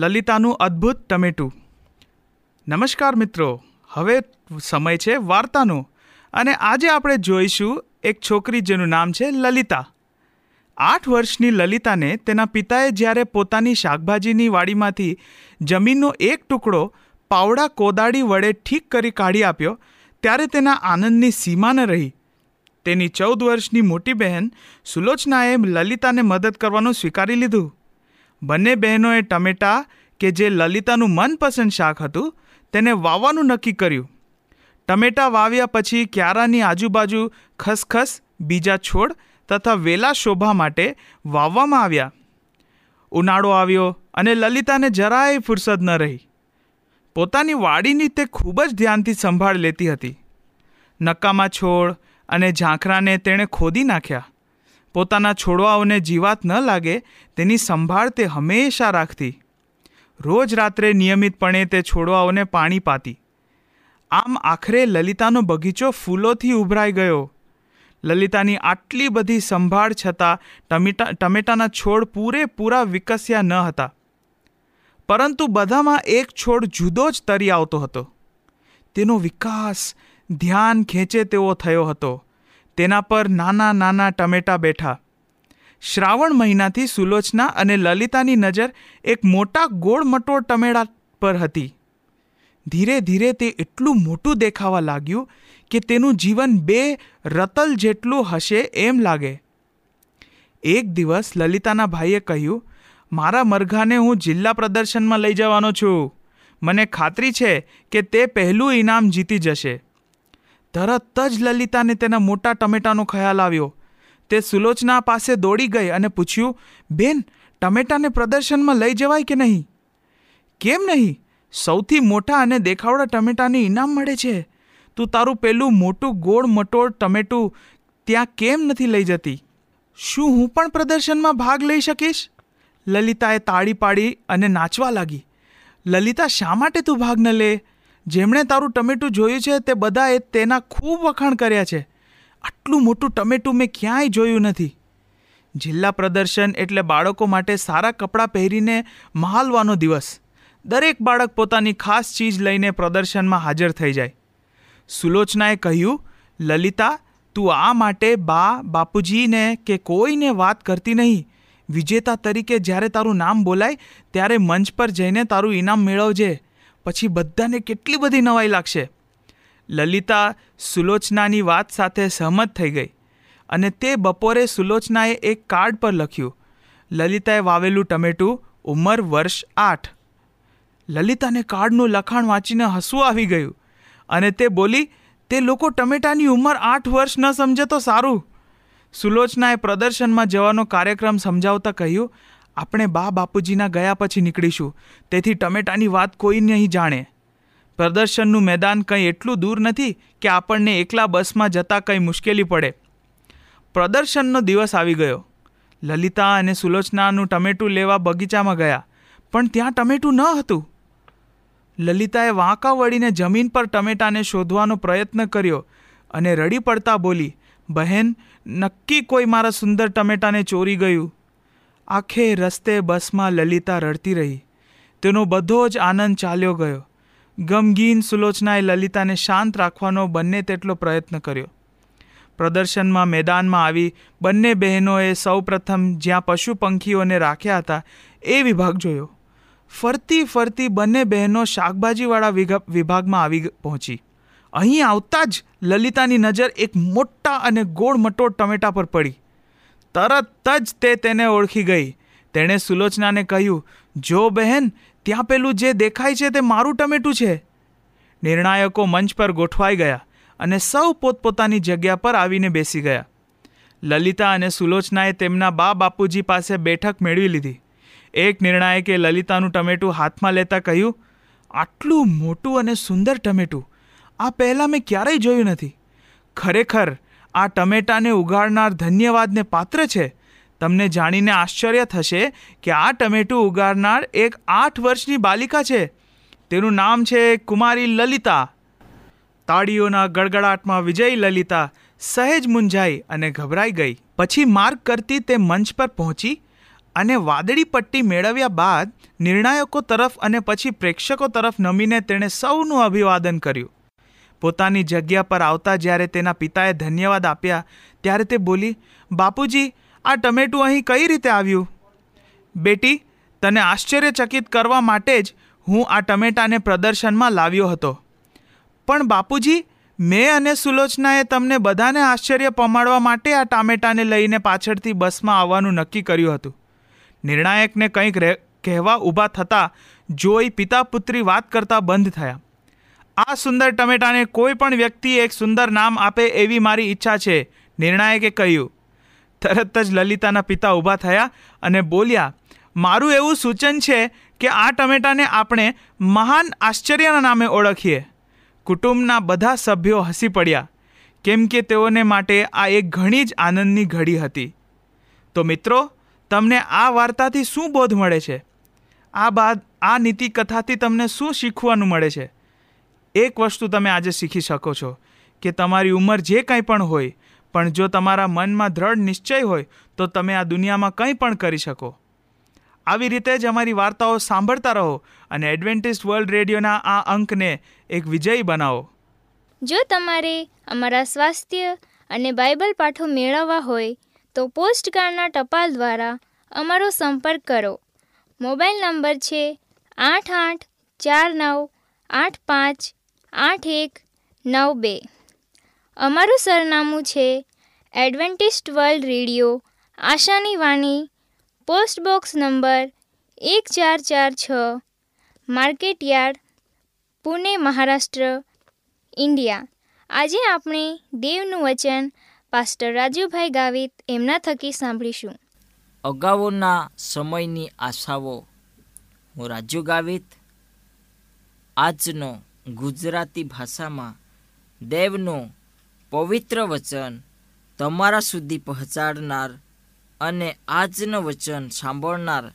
લલિતાનું અદ્ભુત ટમેટું. નમસ્કાર મિત્રો, હવે સમય છે વાર્તાનો, અને આજે આપણે જોઈશું એક છોકરી જેનું નામ છે લલિતા. આઠ વર્ષની લલિતાને તેના પિતાએ જ્યારે પોતાની શાકભાજીની વાડીમાંથી જમીનનો એક ટુકડો પાવડા કોદાળી વડે ઠીક કરી કાઢી આપ્યો, ત્યારે તેના આનંદની સીમા ન રહી. તેની ચૌદ વર્ષની મોટી બહેન સુલોચનાએ લલિતાને મદદ કરવાનું સ્વીકારી લીધું. બંને બહેનોએ ટમેટાં કે જે લલિતાનું મનપસંદ શાક હતું, તેને વાવવાનું નક્કી કર્યું. ટમેટાં વાવ્યા પછી ક્યારાની આજુબાજુ ખસખસ, બીજા છોડ તથા વેલા શોભા માટે વાવવામાં આવ્યા. ઉનાળો આવ્યો અને લલિતાને જરાય ફુરસદ ન રહી. પોતાની વાડીની તે ખૂબ જ ધ્યાનથી સંભાળ લેતી હતી. નકામા છોડ અને ઝાંખરાને તેણે ખોદી નાખ્યા. પોતાના છોડવાઓને જીવાત ન લાગે, તેની સંભાળ તે હંમેશા રાખતી. રોજ રાત્રે નિયમિતપણે તે છોડવાઓને પાણી પાતી. આમ આખરે લલિતાનો બગીચો ફૂલોથી ઉભરાઈ ગયો. લલિતાની આટલી બધી સંભાળ છતાં ટમેટા, ટમેટાના છોડ પૂરેપૂરા વિકસ્યા ન હતા. પરંતુ બધામાં એક છોડ જુદો જ તરી આવતો હતો. તેનો વિકાસ ધ્યાન ખેંચે તેવો થયો હતો. તેના પર નાના નાના ટમેટા બેઠા. શ્રાવણ મહિનાથી સુલોચના અને લલિતાની નજર એક મોટા ગોળ મટોળ ટમેટા પર હતી. ધીરે ધીરે તે એટલું મોટું દેખાવા લાગ્યું કે તેનું જીવન બે રતલ જેટલું હશે એમ લાગે. એક દિવસ લલિતાના ભાઈએ કહ્યું, મારા મરઘાને હું જિલ્લા પ્રદર્શનમાં લઈ જવાનો છું. મને ખાતરી છે કે તે પહેલું ઇનામ જીતી જશે. તરત જ લલિતાને તેના મોટા ટમેટાનો ખ્યાલ આવ્યો. તે સુલોચના પાસે દોડી ગઈ અને પૂછ્યું, બેન, ટમેટાને પ્રદર્શનમાં લઈ જવાય કે નહીં? કેમ નહીં? સૌથી મોટા અને દેખાવડા ટમેટાને ઇનામ મળે છે. તું તારું પેલું મોટું ગોળ મટોળ ટમેટું ત્યાં કેમ નથી લઈ જતી? શું હું પણ પ્રદર્શનમાં ભાગ લઈ શકીશ? લલિતાએ તાળી પાડી અને નાચવા લાગી. લલિતા, શા માટે તું ભાગ ન લે? જેમણે તારું ટમેટું જોયું છે, તે બધાએ તેના ખૂબ વખાણ કર્યા છે. આટલું મોટું ટમેટું મેં ક્યાંય જોયું નથી. જિલ્લા પ્રદર્શન એટલે બાળકો માટે સારા કપડાં પહેરીને મહાલવાનો દિવસ. દરેક બાળક પોતાની ખાસ ચીજ લઈને પ્રદર્શનમાં હાજર થઈ જાય. સુલોચનાએ કહ્યું, લલિતા, તું આ માટે બા, બાપુજીને કે કોઈને વાત કરતી નહીં. વિજેતા તરીકે જ્યારે તારું નામ બોલાય, ત્યારે મંચ પર જઈને તારું ઇનામ મેળવજે. પછી બધાને કેટલી બધી નવાઈ લાગશે? લલિતા સુલોચનાની વાત સાથે સહમત થઈ ગઈ અને તે બપોરે સુલોચનાએ એક કાર્ડ પર લખ્યું, લલિતાએ વાવેલું ટમેટું ઉંમર વર્ષ આઠ. લલિતાને કાર્ડનું લખાણ વાંચીને હસવું આવી ગયું અને તે બોલી, તે લોકો ટમેટાની ઉંમર આઠ વર્ષ ન સમજે તો સારું. સુલોચનાએ પ્રદર્શનમાં જવાનો કાર્યક્રમ સમજાવતા કહ્યું આપણે બા બાપુજીના ગયા પછી નીકળીશું. તેથી ટમેટાની વાત કોઈ નહીં જાણે. પ્રદર્શનનું મેદાન કંઈ એટલું દૂર નથી કે આપણને એકલા બસમાં જતાં કંઈ મુશ્કેલી પડે. પ્રદર્શનનો દિવસ આવી ગયો. લલિતા અને સુલોચનાનું ટમેટું લેવા બગીચામાં ગયા, પણ ત્યાં ટમેટું ન હતું. લલિતાએ વાંકા વળીને જમીન પર ટમેટાને શોધવાનો પ્રયત્ન કર્યો અને રડી પડતા બોલી, બહેન, નક્કી કોઈ મારા સુંદર ટમેટાને ચોરી ગયું? આખે રસ્તે બસમાં લલિતા રડતી રહી. તેનો બધો જ આનંદ ચાલ્યો ગયો. ગમગીન સુલોચનાએ લલિતાને શાંત રાખવાનો બંને તેટલો પ્રયત્ન કર્યો. પ્રદર્શનમાં મેદાનમાં આવી બંને બહેનોએ સૌપ્રથમ જ્યાં પશુ પંખીઓને રાખ્યા હતા એ વિભાગ જોયો. ફરતી ફરતી બંને બહેનો શાકભાજીવાળા વિભાગમાં આવી પહોંચી. અહીં આવતા જ લલિતાની નજર એક મોટા અને ગોળ મટોળ ટમેટા પર પડી. તરત જ તે તેને ઓળખી ગઈ. તેણે સુલોચનાને કહ્યું, જો બહેન, ત્યાં પેલું જે દેખાય છે તે મારું ટમેટું છે. નિર્ણાયકો મંચ પર ગોઠવાઈ ગયા અને સૌ પોતપોતાની જગ્યા પર આવીને બેસી ગયા. લલિતા અને સુલોચનાએ તેમના બા બાપુજી પાસે બેઠક મેળવી લીધી. એક નિર્ણાયકે લલિતાનું ટમેટું હાથમાં લેતા કહ્યું, આટલું મોટું અને સુંદર ટમેટું, આ પહેલાં મેં ક્યારેય જોયું નથી. ખરેખર આ ટમેટાને ઉગાડનાર ધન્યવાદને પાત્ર છે? તમને જાણીને આશ્ચર્ય થશે કે આ ટમેટું ઉગાડનાર એક આઠ વર્ષની બાલિકા છે. તેનું નામ છે કુમારી લલિતા. તાળીઓના ગડગડાટમાં વિજય લલિતા સહેજ મૂંઝાઈ અને ગભરાઈ ગઈ. પછી માર્ગ કરતી તે મંચ પર પહોંચી અને વાદળી પટ્ટી મેળવ્યા બાદ નિર્ણાયકો તરફ અને પછી પ્રેક્ષકો તરફ નમીને તેણે સૌનું અભિવાદન કર્યું. પોતાની જગ્યા પર આવતા જ્યારે તેના પિતાએ ધન્યવાદ આપ્યા, ત્યારે તે બોલી, બાપુજી, આ ટમેટું અહીં કઈ રીતે આવ્યું? બેટી, તને આશ્ચર્યચકિત કરવા માટે જ હું આ ટમેટાને પ્રદર્શનમાં લાવ્યો હતો. પણ બાપુજી, મેં અને સુલોચનાએ તમને બધાને આશ્ચર્ય પમાડવા માટે આ ટામેટાને લઈને પાછળથી બસમાં આવવાનું નક્કી કર્યું હતું. નિર્ણાયકને કંઈક કહેવા ઊભા થતાં જોઈ પિતા પુત્રી વાત કરતા બંધ થયા. આ સુંદર ટમેટાને કોઈ પણ વ્યક્તિ એક સુંદર નામ આપે એવી મારી ઈચ્છા છે, નિર્ણાયકે કહ્યું. તરત જ લલિતાના પિતા ઊભા થયા અને બોલ્યા, મારું એવું સૂચન છે કે આ ટમેટાને આપણે મહાન આશ્ચર્યના નામે ઓળખીએ. કુટુંબના બધા સભ્યો હસી પડ્યા, કેમ કે તેઓને માટે આ એક ઘણી જ આનંદની ઘડી હતી. તો મિત્રો, તમને આ વાર્તાથી શું બોધ મળે છે? આ બાદ આ નીતિ કથાથી તમને શું શીખવાનું મળે છે? એક વસ્તુ તમે આજે શીખી શકો છો કે તમારી ઉંમર જે કંઈ પણ હોય, પણ જો તમારા મનમાં દ્રઢ નિશ્ચય હોય, તો તમે આ દુનિયામાં કંઈ પણ કરી શકો. આવી રીતે જ અમારી વાર્તાઓ સાંભળતા રહો અને એડવેન્ટિસ્ટ વર્લ્ડ રેડિયોના આ અંકને એક વિજયી બનાવો. જો તમારે અમારા સ્વાસ્થ્ય અને બાઇબલ પાઠો મેળવવા હોય, તો પોસ્ટકાર્ડના ટપાલ દ્વારા અમારો સંપર્ક કરો. મોબાઈલ નંબર છે આઠ આઠ ચાર નવ આઠ પાંચ આઠ એક નવ બે. અમારું સરનામું છે એડવેન્ટિસ્ટ વર્લ્ડ રેડિયો, આશાની વાણી, પોસ્ટ બોક્સ નંબર એક ચાર ચાર છ market yard Pune, Maharashtra, India. આજે આપણે દેવનું વચન પાસ્ટર રાજુભાઈ ગાવિત એમના થકી સાંભળીશું. અગાઉના સમયની આશાઓ. હું રાજુ ગાવિત. આજનો ગુજરાતી ભાષામાં દેવનું પવિત્ર વચન તમારા સુધી પહોંચાડનાર અને આજનું વચન સાંભળનાર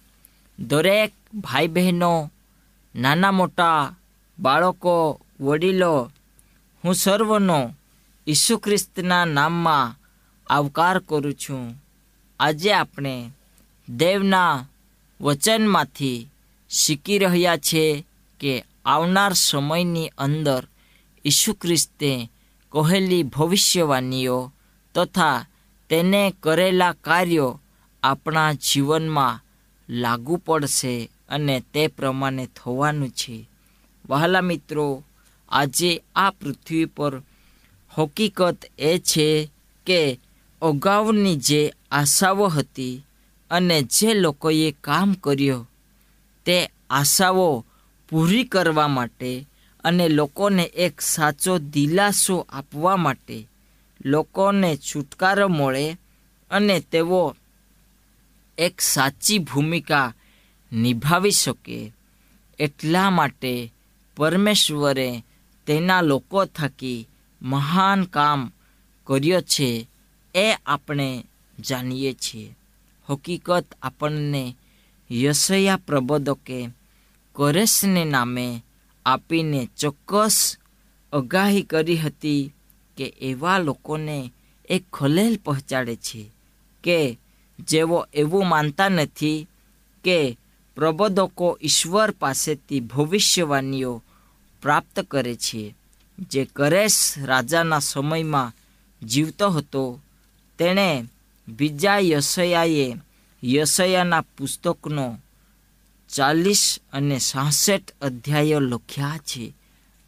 દરેક ભાઈ બહેનો નાના મોટા બાળકો, વડીલો, હું સર્વનો ઈસુ ખ્રિસ્તના નામમાં આવકાર કરું છું. આજે આપણે દેવના વચનમાંથી શીખી રહ્યા છે કે આવનાર સમયની અંદર ઈસુ ખ્રિસ્તે કહેલી ભવિષ્યવાણીઓ તથા તેને કરેલા કાર્યો આપણા જીવનમાં લાગુ પડશે અને તે પ્રમાણે થવાનું છે. વહાલા મિત્રો, આજે આ પૃથ્વી પર હકીકત એ છે કે અગાઉની જે આશાઓ હતી અને જે લોકોએ કામ કર્યો, તે આશાઓ પૂરી કરવા માટે અને લોકોને એક સાચો દિલાસો આપવા માટે લોકોને છુટકારો મળે અને તેઓ એક સાચી ભૂમિકા નિભાવી શકે. એટલા માટે પરમેશ્વરે તેના લોકો થકી મહાન કામ કર્યો છે એ આપણે જાણીએ છીએ. હકીકત આપણને યશયા પ્રબોધકે કોરેશને નામે આપીને ચોક્કસ આગાહી કરી હતી કે એવા લોકોને એક ખલેલ પહોંચાડે છે કે જેઓ એવું માનતા નથી કે પ્રબોધકો ઈશ્વર પાસેથી ભવિષ્યવાણીઓ પ્રાપ્ત કરે છે. જે કરેશ રાજાના સમયમાં જીવતો હતો, તેણે બીજા યશયાએ યશયાના પુસ્તકનો ચાલીસ અને સાસઠ અધ્યાયો લખ્યા છે.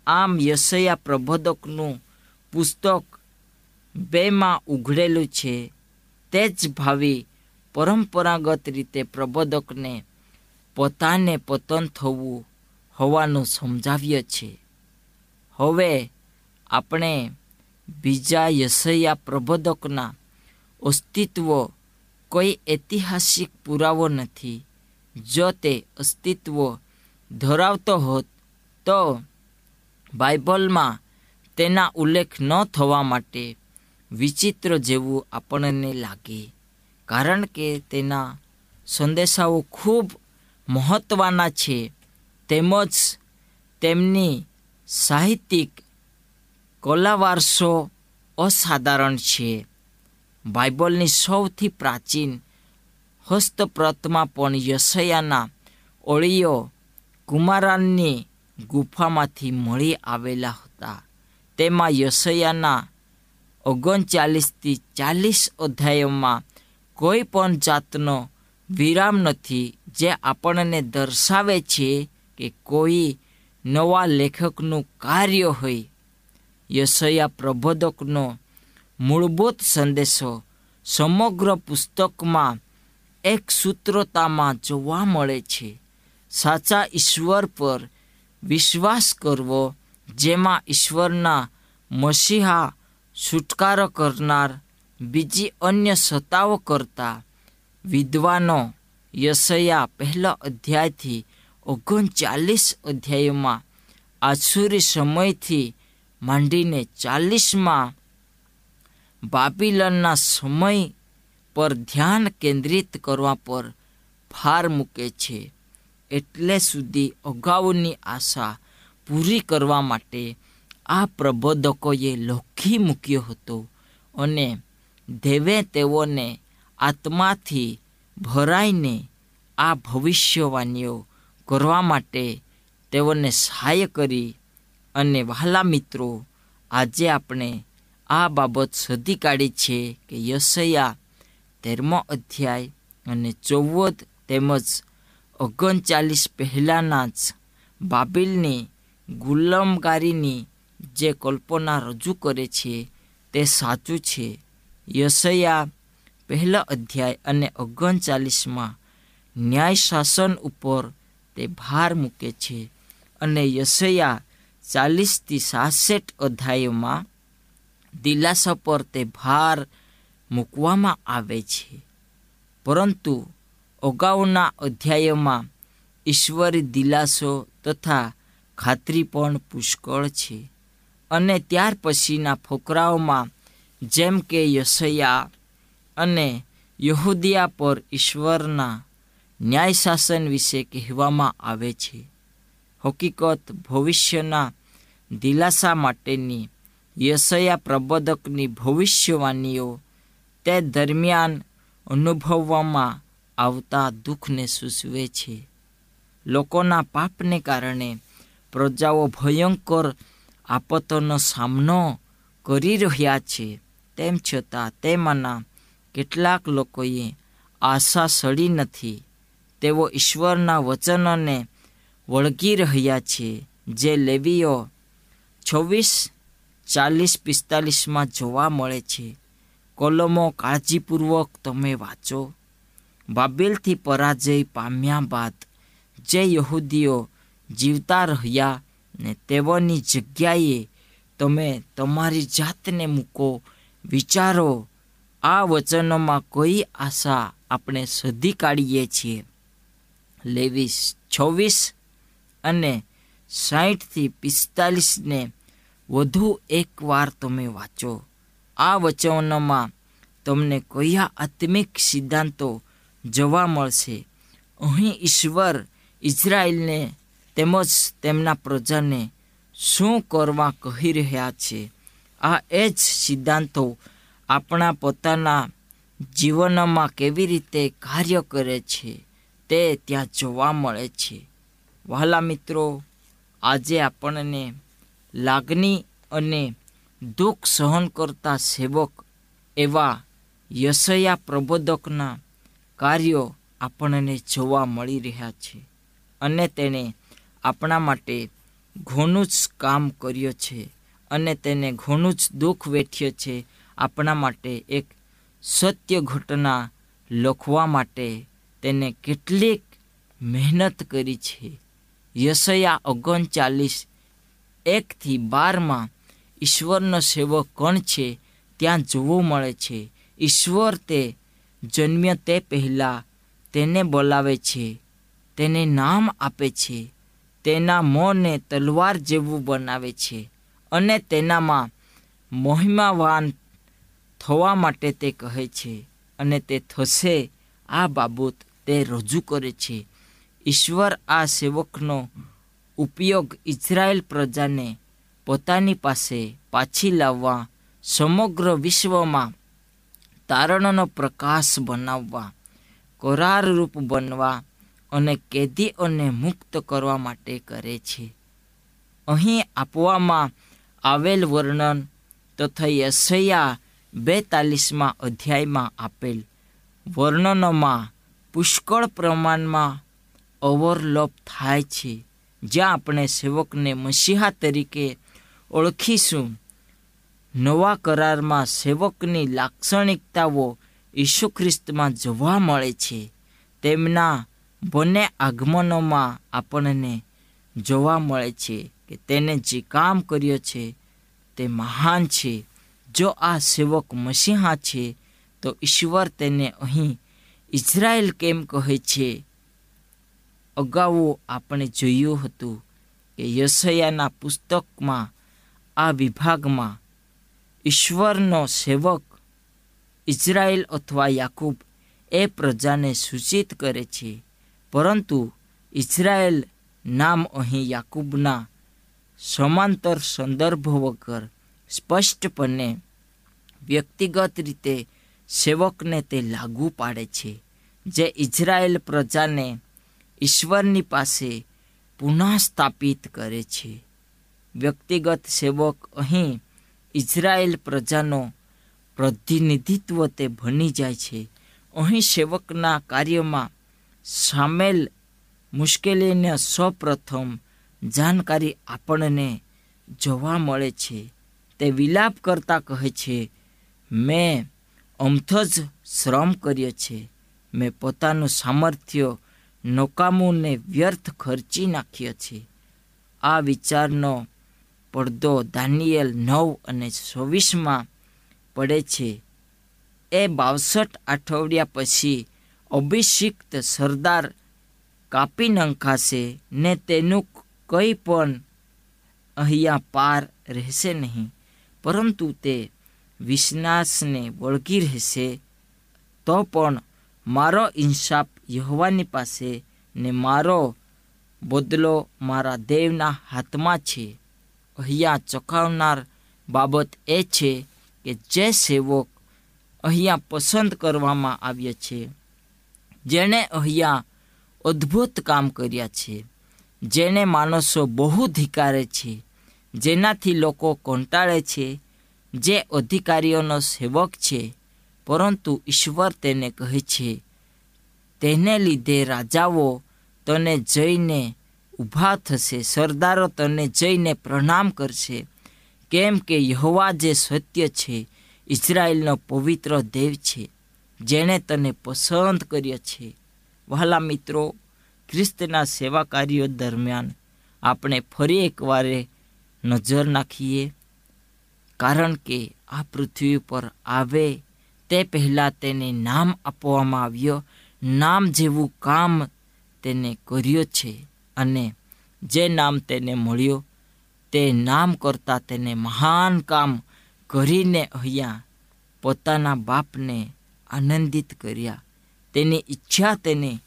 આમ યશયા પ્રબોધકનું પુસ્તક બેમાં ઉઘડેલું છે. તે જ ભાવિ પરંપરાગત રીતે પ્રબોધકને પોતાને પતન થવું હોવાનું સમજાવ્ય છે. હવે આપણે બીજા યશયા પ્રબોધકના અસ્તિત્વ કોઈ ઐતિહાસિક પુરાવો નથી. જો તે અસ્તિત્વ ધરાવતો હોત, તો બાઇબલમાં તેના ઉલ્લેખ ન થવા માટે વિચિત્ર જેવું આપણને લાગે. કારણ કે તેના સંદેશાઓ ખૂબ મહત્ત્વના છે. તેમજ તેમની સાહિત્યિક કલાવારસો અસાધારણ છે. બાઇબલની સૌથી પ્રાચીન હસ્તપ્રતમાં પણ યશયાના ઓળીઓ કુમારાનની ગુફામાંથી મળી આવેલા હતા. તેમાં યશયાના ઓગણચાલીસથી ચાલીસ અધ્યાયોમાં કોઈ પણ જાતનો વિરામ નથી, જે આપણને દર્શાવે છે કે કોઈ નવા લેખકનું કાર્ય હોય. યશયા પ્રબોધકનો મૂળભૂત સંદેશો સમગ્ર પુસ્તકમાં એક સૂત્રતામાં જોવા મળે છે. સાચા ઈશ્વર પર વિશ્વાસ કરવો, જેમાં ઈશ્વરના મસીહા છુટકારો કરનાર બીજી અન્ય સત્તાઓ કરતા વિદ્વાનો યશયા પહેલા અધ્યાયથી ઓગણચાલીસ અધ્યાયોમાં આસુરી સમયથી માંડીને ચાલીસમાં બાબિલનના સમય પર ધ્યાન કેન્દ્રિત કરવા પર ભાર મૂકે છે. એટલે સુધી અગાઉની આશા પૂરી કરવા માટે આ પ્રબોધકોએ લોખી મૂક્યો હતો અને દેવે તેઓને આત્માથી ભરાઈને આ ભવિષ્યવાણીઓ કરવા માટે તેઓને સહાય કરી અને વહાલા મિત્રો, આજે આપણે આ બાબત શોધી કાઢી છે કે યશયા તેરમો અધ્યાય અને ચૌદ તેમજ ઓગણચાલીસ પહેલાંના જ બાબિલની ગુલામગારીની જે કલ્પના રજૂ કરે છે તે સાચું છે. યશયા પહેલા અધ્યાય અને ઓગણચાલીસમાં ન્યાય શાસન ઉપર તે ભાર મૂકે છે અને યશયા ચાલીસથી સાસઠ અધ્યાયમાં દિલાસા પર તે ભાર મૂકવામાં આવે છે. પરંતુ અગાઉના અધ્યાયમાં ઈશ્વરી દિલાસો તથા ખાતરી પણ પુષ્કળ છે. અને ત્યાર પછીના ફોકરાઓમાં જેમ કે યશયા અને યહૂદિયા પર ઈશ્વરના ન્યાય શાસન વિશે કહેવામાં આવે છે. હકીકત ભવિષ્યના દિલાસા માટેની યશયા પ્રબોધકની ભવિષ્યવાણીઓ તે દરમિયાન અનુભવવામાં આવતા દુઃખને સૂચવે છે. લોકોના પાપને કારણે પ્રજાઓ ભયંકર આપતોનો સામનો કરી રહ્યા છે. તેમ છતાં તેમાંના કેટલાક લોકોએ આશા સડી નથી. તેઓ ઈશ્વરના વચનોને વળગી રહ્યા છે. જે લેવીઓ છવ્વીસ ચાલીસ પિસ્તાલીસમાં જોવા મળે છે. કોલમો કાળજીપૂર્વક તમે વાંચો. બાબેલથી પરાજય પામ્યા બાદ જે યહૂદીઓ જીવતા રહ્યા ને તેઓની જગ્યાએ તમે તમારી જાતને મૂકો, વિચારો. આ વચનોમાં કોઈ આશા આપણે શોધી કાઢીએ છીએ? લેવીસ છવ્વીસ અને સાઠથી પિસ્તાલીસને વધુ એકવાર તમે વાંચો. આ વચનોમાં તમને કયા આત્મિક સિદ્ધાંતો જોવા મળશે? અહીં ઈશ્વર ઇઝરાયલને તેમજ તેમના પ્રજાને શું કરવા કહી રહ્યા છે? આ એ જ સિદ્ધાંતો આપણા પોતાના જીવનમાં કેવી રીતે કાર્ય કરે છે તે ત્યાં જોવા મળે છે. વહાલા મિત્રો, આજે આપણને લાગણી અને દુઃખ સહન કરતા સેવક એવા યશયા પ્રબોધકના કાર્યો આપણને જોવા મળી રહ્યા છે અને તેણે આપણા માટે ઘણું જ કામ કર્યો છે અને તેને ઘણું જ દુઃખ વેઠ્યો છે આપણા માટે એક સત્ય ઘટના લખવા માટે તેને કેટલીક મહેનત કરી છે. યશયા ઓગણચાલીસ એકથી બારમાં ઈશ્વરનો સેવક કોણ છે, ત્યાં જોવું મળે છે. ઈશ્વર તે જન્મ્ય તે પહેલાં તેને બોલાવે છે, તેને નામ આપે છે, તેના મોંને તલવાર જેવું બનાવે છે અને તેનામાં મહિમાવાન થવા માટે તે કહે છે અને તે થશે, આ બાબત તે રજૂ કરે છે. ઈશ્વર આ સેવકનો ઉપયોગ ઇઝરાયેલ પ્રજાને પોતાની પાસે પાછી લાવવા, સમગ્ર વિશ્વમાં તારણનો પ્રકાશ બનાવવા કરારરૂપ બનવા અને કેદીઓને મુક્ત કરવા માટે કરે છે. અહીં આપવામાં આવેલ વર્ણન તથા યશયા બેતાલીસમાં અધ્યાયમાં આપેલ વર્ણનોમાં પુષ્કળ પ્રમાણમાં ઓવરલોપ થાય છે. જ્યાં આપણે સેવકને મસીહા તરીકે ઓળખીશું. નવા કરારમાં સેવકની લાક્ષણિકતાઓ ઈસુ ખ્રિસ્તમાં જોવા મળે છે. તેમના બંને આગમનોમાં આપણને જોવા મળે છે કે તેને જે કામ કર્યો છે તે મહાન છે. જો આ સેવક મસીહા છે, તો ઈશ્વર તેને અહીં ઇઝરાયલ કેમ કહે છે? અગાઉ આપણે જોયું હતું કે યશયાના પુસ્તકમાં આ વિભાગમાં ઈશ્વરનો સેવક ઇઝરાયલ અથવા યાકૂબ એ પ્રજાને સૂચિત કરે છે. પરંતુ ઇઝરાયલ નામ અહીં યાકૂબના સમાંતર સંદર્ભ વગર સ્પષ્ટપણે વ્યક્તિગત રીતે સેવકને તે લાગુ પાડે છે, જે ઇઝરાયલ પ્રજાને ઈશ્વરની પાસે પુનઃસ્થાપિત કરે છે. વ્યક્તિગત સેવક અહીં ઇઝરાયેલ પ્રજાનો પ્રતિનિધિત્વ તે બની જાય છે. અહીં સેવકના કાર્યમાં સામેલ મુશ્કેલીને સૌપ્રથમ જાણકારી આપણને જોવા મળે છે. તે વિલાપ કરતા કહે છે, મેં અમથો જ શ્રમ કર્યો છે. મેં પોતાનું સામર્થ્ય નકામુને વ્યર્થ ખર્ચી નાખ્યો છે. આ વિચારનો પડદો દાનિયેલ નવ અને ચોવીસમાં પડે છે. એ બાવસઠ અઠવાડિયા પછી અભિષિક્ત સરદાર કાપી નંખાશે ને તેનું કંઈ પણ અહીંયા પાર રહેશે નહીં, પરંતુ તે વિશ્વાસને વળગી રહેશે, તો પણ મારો ઇન્સાફ યહવાની પાસે ને મારો બદલો મારા દેવના હાથમાં છે. અહીંયા ચખાવનાર બાબત એ છે કે જે સેવક અહીંયા પસંદ કરવામાં આવ્યા છે, જેણે અહીંયા અદ્ભુત કામ કર્યા છે જેને માણસો બહુ ધિકારે છે, જેનાથી લોકો કંટાળે છે, જે અધિકારીઓનો સેવક છે, પરંતુ ઈશ્વર તેને કહે છે, તેને લીધે રાજાઓ તને જઈને ઊભા થશે, સરદારો તને જઈને પ્રણામ કરશે. કેમ કે યહોવા જે સત્ય છે ઇઝરાયલનો પવિત્ર દેવ છે, જેણે તને પસંદ કર્યો છે. વહાલા મિત્રો, ખ્રિસ્તના સેવા કાર્યો દરમિયાન આપણે ફરી એકવારે નજર નાખીએ, કારણ કે આ પૃથ્વી પર આવે તે પહેલાં તેને નામ આપવામાં આવ્યો, નામ જેવું કામ તેને કર્યો છે. અને જે નામ તેને મળ્યું, તે નામ કરતાં તેને મહાન કામ કરીને અહીંયા પોતાના બાપને આનંદિત કર્યા. તેની ઈચ્છા તેને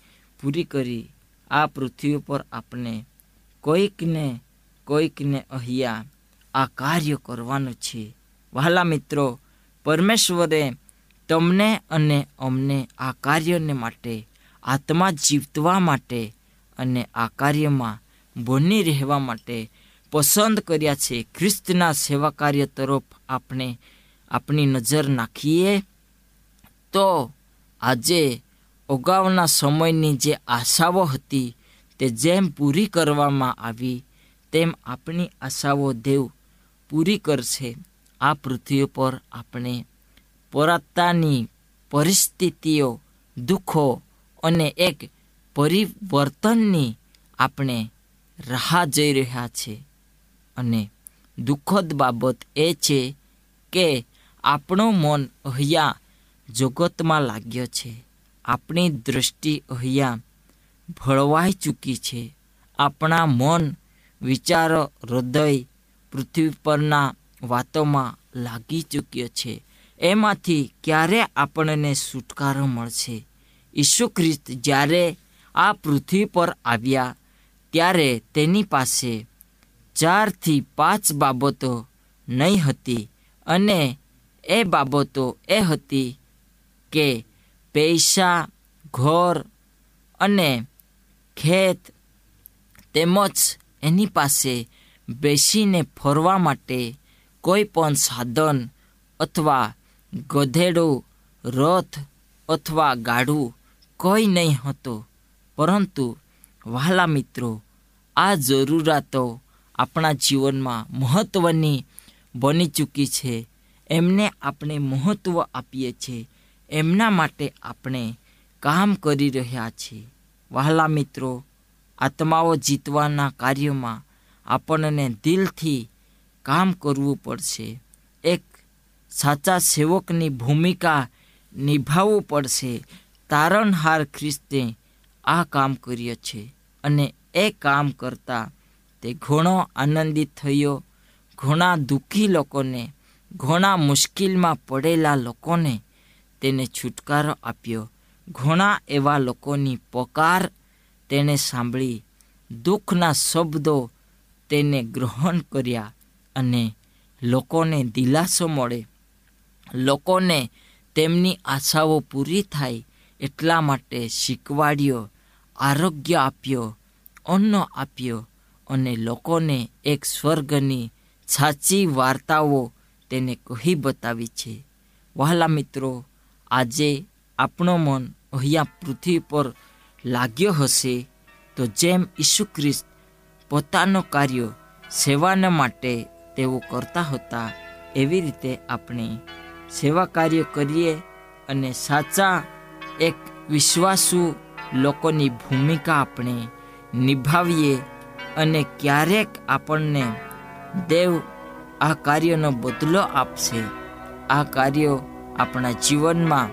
પૂરી કરી. આ પૃથ્વી પર આપણે કોઈકને કોઈકને અહીંયા આ કાર્ય કરવાનું છે. વહાલા મિત્રો, પરમેશ્વરે તમને અને અમને આ કાર્યને માટે, આત્મા જીવતવા માટે અને આ કાર્યમાં બની રહેવા માટે પસંદ કર્યા છે. ખ્રિસ્તના સેવા કાર્ય તરફ આપણે આપણી નજર નાખીએ તો આજે અગાઉના સમયની જે આશાઓ હતી તે જેમ પૂરી કરવામાં આવી, તેમ આપણી આશાઓ દેવ પૂરી કરશે. આ પૃથ્વી પર આપણે પરાતાની પરિસ્થિતિઓ, દુઃખો અને એક પરિવર્તનની આપણે રાહ જઈ રહ્યા છે. અને દુઃખદ બાબત એ છે કે આપણો મન અહીંયા જગતમાં લાગ્યો છે. આપણી દૃષ્ટિ અહીંયા ભળવાઈ ચૂકી છે. આપણા મન, વિચારો, હૃદય પૃથ્વી પરના વાતોમાં લાગી ચૂક્યો છે. એમાંથી ક્યારે આપણને છુટકારો મળશે? ઈસુ ખ્રિસ્ત જ્યારે આ પૃથ્વી પર આવ્યા ત્યારે તેની પાસે ચારથી પાંચ બાબતો નહીં હતી અને એ બાબતો એ હતી કે પૈસા, ઘર અને ખેત તેમજ એની પાસે બેસીને ફરવા માટે કોઈ પણ સાધન અથવા ગધેડું, રથ અથવા ગાડું કોઈ નહીં હતો. પરંતુ વહાલા મિત્રો, આ જરૂરિયાતો આપણા જીવનમાં મહત્ત્વની બની ચૂકી છે. એમને આપણે મહત્ત્વ આપીએ છીએ એમના માટે આપણે કામ કરી રહ્યા છીએ. વહાલા મિત્રો, આત્માઓ જીતવાના કાર્યમાં આપણને દિલથી કામ કરવું પડશે. એક સાચા સેવકની ભૂમિકા નિભાવવું પડશે. તારણહાર ખ્રિસ્તે આ કામ કર્યું છે અને એ કામ કરતા તે ઘણો આનંદિત થયો. ઘણા દુઃખી લોકોને, ઘણા મુશ્કેલમાં પડેલા લોકોને તેને છુટકારો આપ્યો. ઘણા એવા લોકોની પોકાર તેણે સાંભળી. દુઃખના શબ્દો તેને ગ્રહણ કર્યા અને લોકોને દિલાસો મળે. લોકોને તેમની આશાઓ પૂરી થાય એટલા માટે શીખવાડ્યો. આરોગ્ય આપ્યો, અન્ન આપ્યો અને લોકોને એક સ્વર્ગની સાચી વાર્તાઓ તેને કહી બતાવી છે. વહાલા મિત્રો, આજે આપણો મન અહીંયા પૃથ્વી પર લાગ્યો હશે તો જેમ ઈસુ ખ્રિસ્ત પોતાનો કાર્ય સેવાના માટે તેઓ કરતા હતા, એવી રીતે આપણે સેવા કાર્ય કરીએ અને સાચા એક વિશ્વાસુ લોકોની ભૂમિકા આપણે નિભાવીએ અને ક્યારેક આપણને દેવ આ કાર્યનો બદલો આપશે. આ કાર્યો આપણા જીવનમાં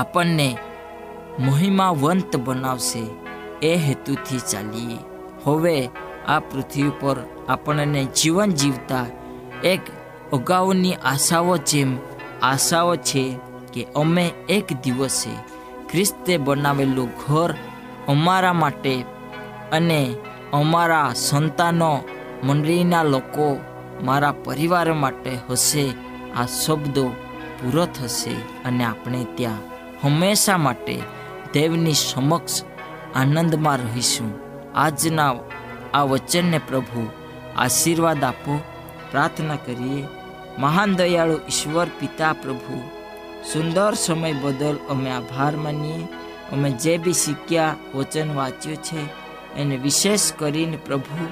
આપણને મહિમાવંત બનાવશે. એ હેતુથી ચાલીએ. હવે આ પૃથ્વી પર આપણને જીવન જીવતા એક અગાઉની આશાઓ જેમ આશાઓ છે કે અમે એક દિવસે ખ્રિસ્તે બનાવેલું ઘર અમારા માટે અને અમારા સંતાનો, મંડળીના લોકો મારા પરિવાર માટે હશે. આ શબ્દો પૂરો થશે અને આપણે ત્યાં હંમેશા માટે દેવની સમક્ષ આનંદમાં રહીશું. આજના આ વચનને પ્રભુ આશીર્વાદ આપો. પ્રાર્થના કરીએ. મહાન દયાળુ ઈશ્વર, પિતા, પ્રભુ સુંદર સમય બદલ અમે આભાર માનીએ. અમે જે બી શીખ્યા, વચન વાંચ્યું છે, એને વિશેષ કરીને પ્રભુ,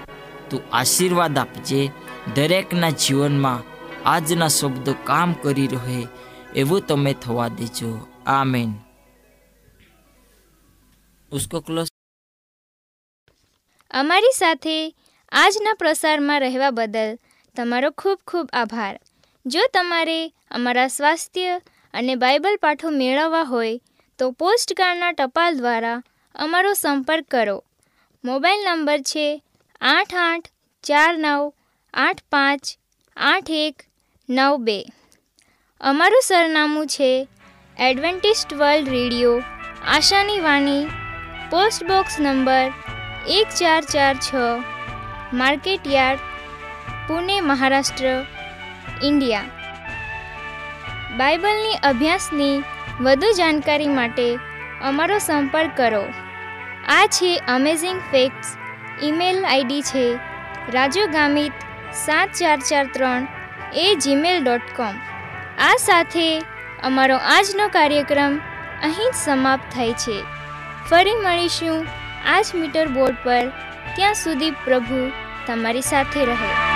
તું આશીર્વાદ આપજે. દરેકના જીવનમાં આજના શબ્દો કામ કરી રહે, એવું તમે થવા દેજો. આમેન. ઉસકો ક્લોઝ અમારી સાથે આજના પ્રસારમાં રહેવા બદલ તમારો ખૂબ ખૂબ આભાર. જો તમારે અમારા સ્વાસ્થ્ય અને બાઇબલ પાઠો મેળવવા હોય તો પોસ્ટકાર્ડના ટપાલ દ્વારા અમારો સંપર્ક કરો. મોબાઈલ નંબર છે આઠ આઠ ચાર નવ આઠ પાંચ આઠ એક નવ બે. અમારું સરનામું છે એડવેન્ટિસ્ટ વર્લ્ડ રેડિયો, આશાની વાણી પોસ્ટ બોક્સ નંબર એક ચાર ચાર છ market yard Pune, Maharashtra, India. બાઇબલની અભ્યાસની વધુ જાણકારી માટે અમારો સંપર્ક કરો. આ છે અમેઝિંગ ફેક્ટ્સ ઈમેલ આઈડી છે રાજુ ગામિત સાત ચાર ચાર ત્રણ એ જીમેલ ડોટ કોમ આ સાથે અમારો આજનો કાર્યક્રમ અહીં જ સમાપ્ત થાય છે. ફરી મળીશું આ જ મીટર બોર્ડ પર. ત્યાં સુધી પ્રભુ તમારી સાથે રહે.